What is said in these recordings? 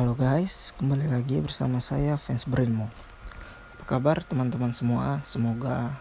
Halo guys, kembali lagi bersama saya fans Brainmo. Apa kabar teman-teman semua? Semoga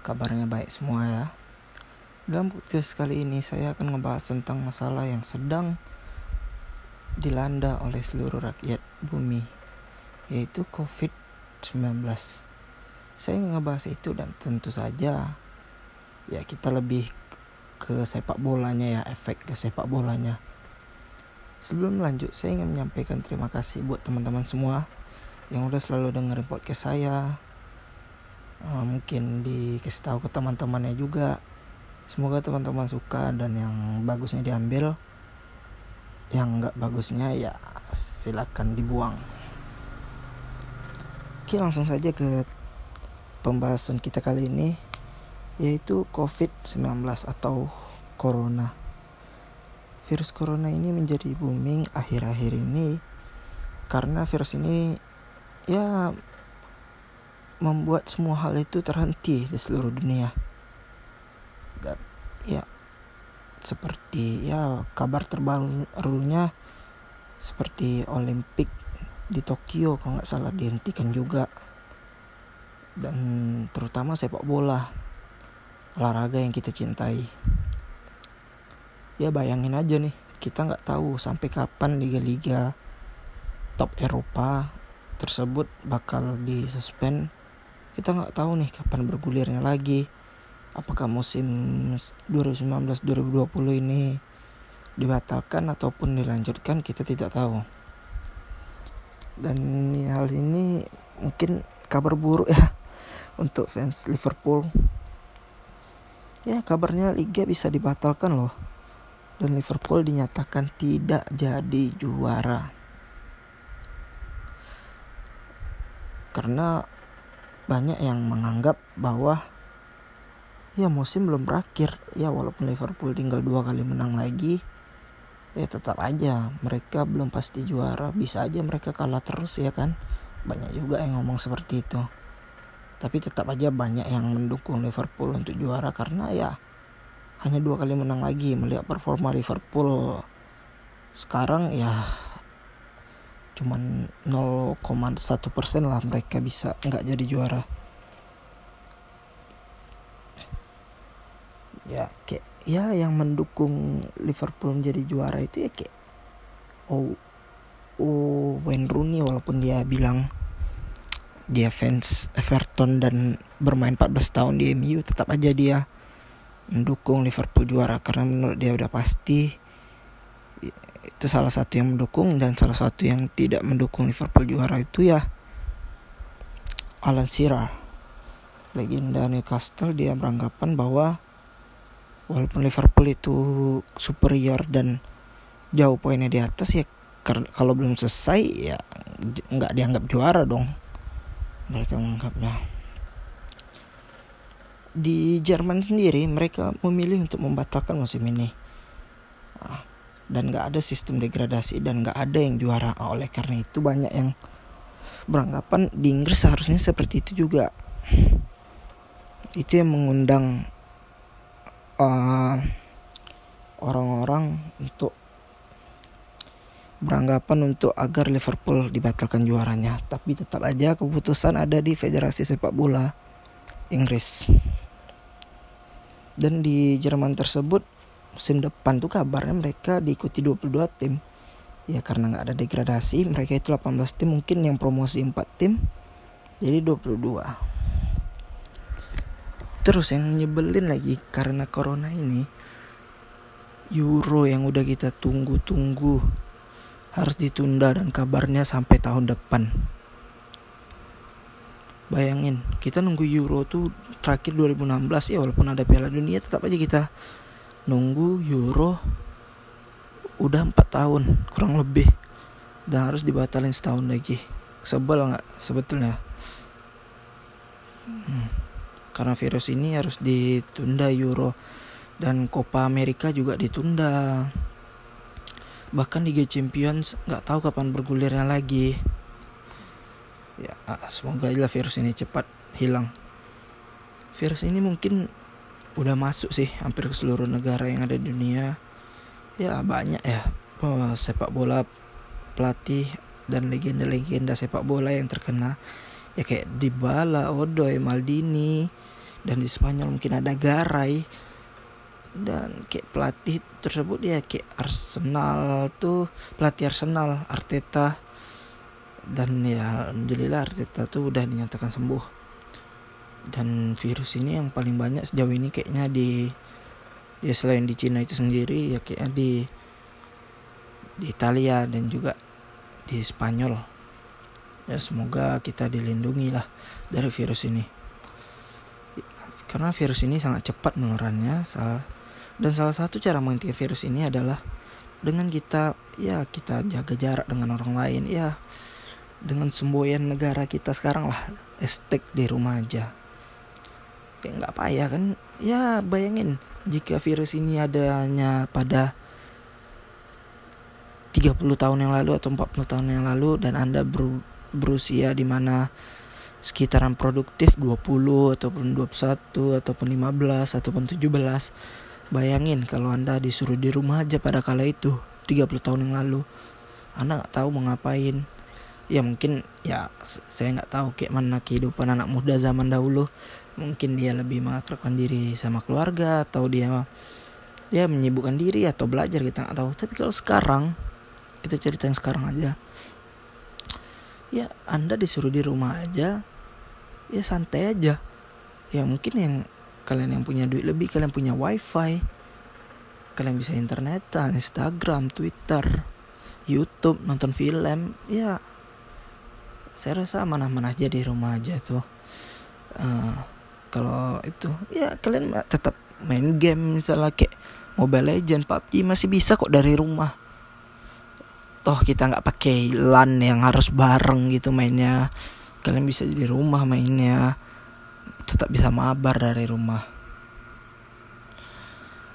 kabarnya baik semua ya. Dalam podcast kali ini saya akan ngebahas tentang masalah yang sedang dilanda oleh seluruh rakyat bumi, yaitu COVID-19. Saya ingin ngebahas itu dan tentu saja ya kita lebih ke sepak bolanya ya, efek ke sepak bolanya Sebelum lanjut, saya ingin menyampaikan terima kasih buat teman-teman semua yang udah selalu dengerin podcast saya. Uh, mungkin dikasih tahu ke teman-temannya juga. Semoga teman-teman suka dan yang bagusnya diambil, yang nggak bagusnya ya silakan dibuang. Oke, langsung saja ke pembahasan kita kali ini yaitu COVID-19 atau Corona virus corona ini menjadi booming akhir-akhir ini karena virus ini ya membuat semua hal itu terhenti di seluruh dunia. Dan ya seperti ya kabar terbarunya seperti Olimpik di Tokyo kalau nggak salah dihentikan juga. Dan terutama sepak bola olahraga yang kita cintai ya bayangin aja nih kita nggak tahu sampai kapan liga-liga top Eropa tersebut bakal disuspend. Kita nggak tahu nih kapan bergulirnya lagi. Apakah musim 2019-2020 ini dibatalkan ataupun dilanjutkan kita tidak tahu. Dan hal ini mungkin kabar buruk ya untuk fans Liverpool. Ya kabarnya liga bisa dibatalkan loh dan Liverpool dinyatakan tidak jadi juara. Karena banyak yang menganggap bahwa ya musim belum berakhir. Ya walaupun Liverpool tinggal dua kali menang lagi ya tetap aja mereka belum pasti juara. Bisa aja mereka kalah terus ya kan? Banyak juga yang ngomong seperti itu. Tapi tetap aja banyak yang mendukung Liverpool untuk juara karena ya hanya dua kali menang lagi melihat performa Liverpool. Sekarang ya cuman 0,1 persen lah mereka bisa nggak jadi juara. Ya kayak ya yang mendukung Liverpool menjadi juara itu ya kayak oh oh Wayne Rooney walaupun dia bilang dia fans Everton dan bermain 14 tahun di MU tetap aja dia mendukung Liverpool juara karena menurut dia udah pasti itu salah satu yang mendukung dan salah satu yang tidak mendukung Liverpool juara itu ya Alan Shearer. Legenda Newcastle dia beranggapan bahwa walaupun Liverpool itu superior dan jauh poinnya di atas ya kalau belum selesai ya nggak dianggap juara dong. Mereka menganggapnya di Jerman sendiri mereka memilih untuk membatalkan musim ini. Ah, dan nggak ada sistem degradasi dan nggak ada yang juara. Ah, oleh karena itu banyak yang beranggapan di Inggris seharusnya seperti itu juga. Itu yang mengundang ah, orang-orang untuk beranggapan untuk agar Liverpool dibatalkan juaranya. Tapi tetap aja keputusan ada di Federasi Sepak Bola Inggris. Dan di Jerman tersebut musim depan tuh kabarnya mereka diikuti 22 tim. Ya karena nggak ada degradasi mereka itu 18 tim mungkin yang promosi 4 tim jadi 22 terus yang nyebelin lagi karena corona ini Euro yang udah kita tunggu-tunggu harus ditunda dan kabarnya sampai tahun depan Bayangin, kita nunggu Euro tuh terakhir 2016 ya walaupun ada Piala Dunia tetap aja kita nunggu Euro udah empat tahun kurang lebih dan harus dibatalin setahun lagi. Sebel nggak sebetulnya? Hmm. Karena virus ini harus ditunda Euro dan Copa America juga ditunda. Bahkan Liga Champions nggak tahu kapan bergulirnya lagi ya ah, semoga aja virus ini cepat hilang. Virus ini mungkin udah masuk sih hampir ke seluruh negara yang ada di dunia. Ya banyak ya sepak bola pelatih dan legenda-legenda sepak bola yang terkena. Ya kayak Dybala, Odoi, Maldini dan di Spanyol mungkin ada Garay. Dan kayak pelatih tersebut ya kayak Arsenal tuh pelatih Arsenal Arteta dan ya alhamdulillah Arteta tuh udah dinyatakan sembuh. Dan virus ini yang paling banyak sejauh ini kayaknya di ya selain di Cina itu sendiri ya kayaknya di di Italia dan juga di Spanyol. Ya semoga kita dilindungi lah dari virus ini. Karena virus ini sangat cepat menularnya salah dan salah satu cara menghentikan virus ini adalah dengan kita ya kita jaga jarak dengan orang lain ya dengan semboyan negara kita sekarang lah. Estek di rumah aja. Kayak nggak payah kan? Ya bayangin jika virus ini adanya pada 30 tahun yang lalu atau 40 tahun yang lalu dan anda ber, berusia di mana sekitaran produktif 20 ataupun 21 ataupun 15 ataupun 17 Bayangin kalau Anda disuruh di rumah aja pada kala itu 30 tahun yang lalu. Anda nggak tahu mau ngapain Ya mungkin ya saya nggak tahu kayak mana kehidupan anak muda zaman dahulu. Mungkin dia lebih mengakrabkan diri sama keluarga Atau dia ya menyibukkan diri atau belajar kita nggak tahu. Tapi kalau sekarang kita cerita yang sekarang aja. Ya Anda disuruh di rumah aja Ya santai aja. Ya mungkin yang kalian yang punya duit lebih kalian punya wifi kalian bisa internet Instagram Twitter YouTube nonton film ya saya rasa mana-mana aja di rumah aja tuh. Uh, kalau itu ya kalian tetap main game misalnya kayak Mobile Legend PUBG masih bisa kok dari rumah. Toh kita nggak pakai LAN yang harus bareng gitu mainnya. Kalian bisa di rumah mainnya. Tetap bisa mabar dari rumah.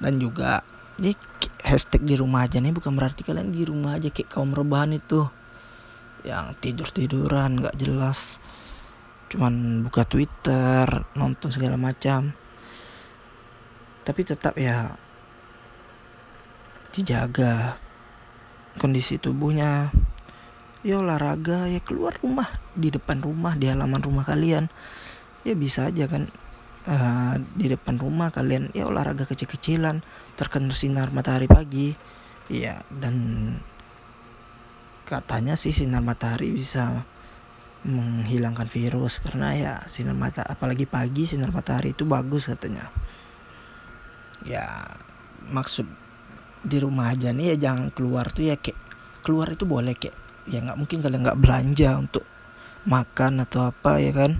Dan juga ini hashtag di rumah aja nih bukan berarti kalian di rumah aja kayak kaum rebahan itu yang tidur tiduran nggak jelas. Cuman buka Twitter nonton segala macam. Tapi tetap ya dijaga kondisi tubuhnya. Ya olahraga ya keluar rumah di depan rumah di halaman rumah kalian. Ya bisa aja kan uh, di depan rumah kalian ya olahraga kecil-kecilan terkena sinar matahari pagi. Ya dan katanya sih sinar matahari bisa menghilangkan virus. Karena ya sinar mata apalagi pagi sinar matahari itu bagus katanya. Ya maksud di rumah aja nih ya jangan keluar tuh ya kayak keluar itu boleh kayak ya nggak mungkin kalian nggak belanja untuk makan atau apa ya kan.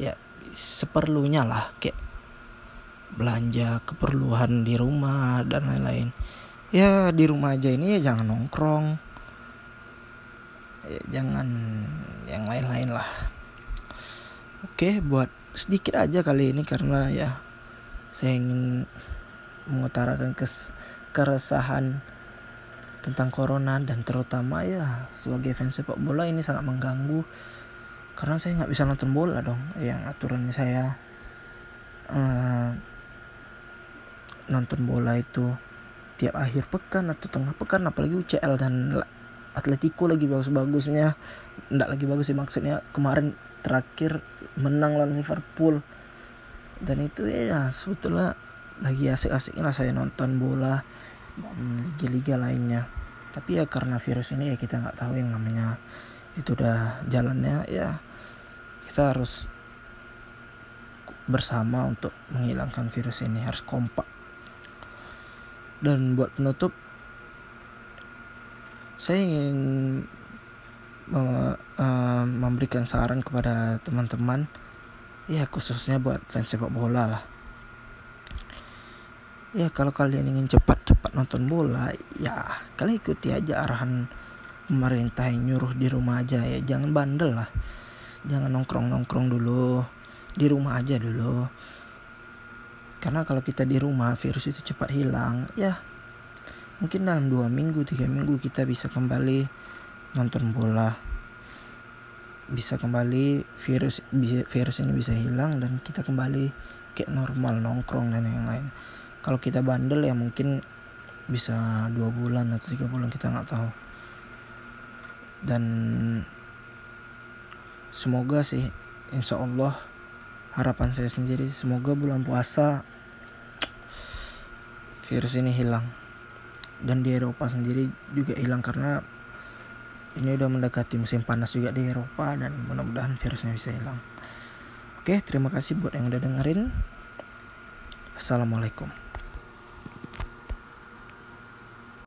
Ya seperlunya lah kayak belanja keperluan di rumah dan lain-lain. Ya di rumah aja ini ya jangan nongkrong jangan yang lain-lain lah. Oke buat sedikit aja kali ini karena ya saya ingin mengutarakan kes keresahan tentang corona dan terutama ya sebagai fans sepak bola ini sangat mengganggu karena saya nggak bisa nonton bola dong. Yang aturannya saya uh, nonton bola itu tiap akhir pekan atau tengah pekan apalagi UCL dan Atletico lagi bagus-bagusnya. Nggak lagi bagus sih maksudnya. Kemarin terakhir menang lawan Liverpool. Dan itu ya sebetulnya lagi asik-asiknya saya nonton bola liga-liga lainnya. Tapi ya karena virus ini ya kita nggak tahu yang namanya itu udah jalannya ya kita harus bersama untuk menghilangkan virus ini harus kompak. Dan buat penutup saya ingin uh, memberikan saran kepada teman-teman ya khususnya buat fans sepak bola lah. Ya kalau kalian ingin cepat-cepat nonton bola ya kalian ikuti aja arahan pemerintah yang nyuruh di rumah aja ya. Jangan bandel lah. Jangan nongkrong nongkrong dulu. Di rumah aja dulu. Karena kalau kita di rumah virus itu cepat hilang ya mungkin dalam dua minggu tiga minggu kita bisa kembali nonton bola. Bisa kembali virus virus ini bisa hilang dan kita kembali kayak normal nongkrong dan yang lain kalau kita bandel ya mungkin bisa dua bulan atau tiga bulan kita nggak tahu. Dan semoga sih insya Allah harapan saya sendiri semoga bulan puasa virus ini hilang dan di Eropa sendiri juga hilang karena ini udah mendekati musim panas juga di Eropa dan mudah-mudahan virusnya bisa hilang. Oke terima kasih buat yang udah dengerin. Assalamualaikum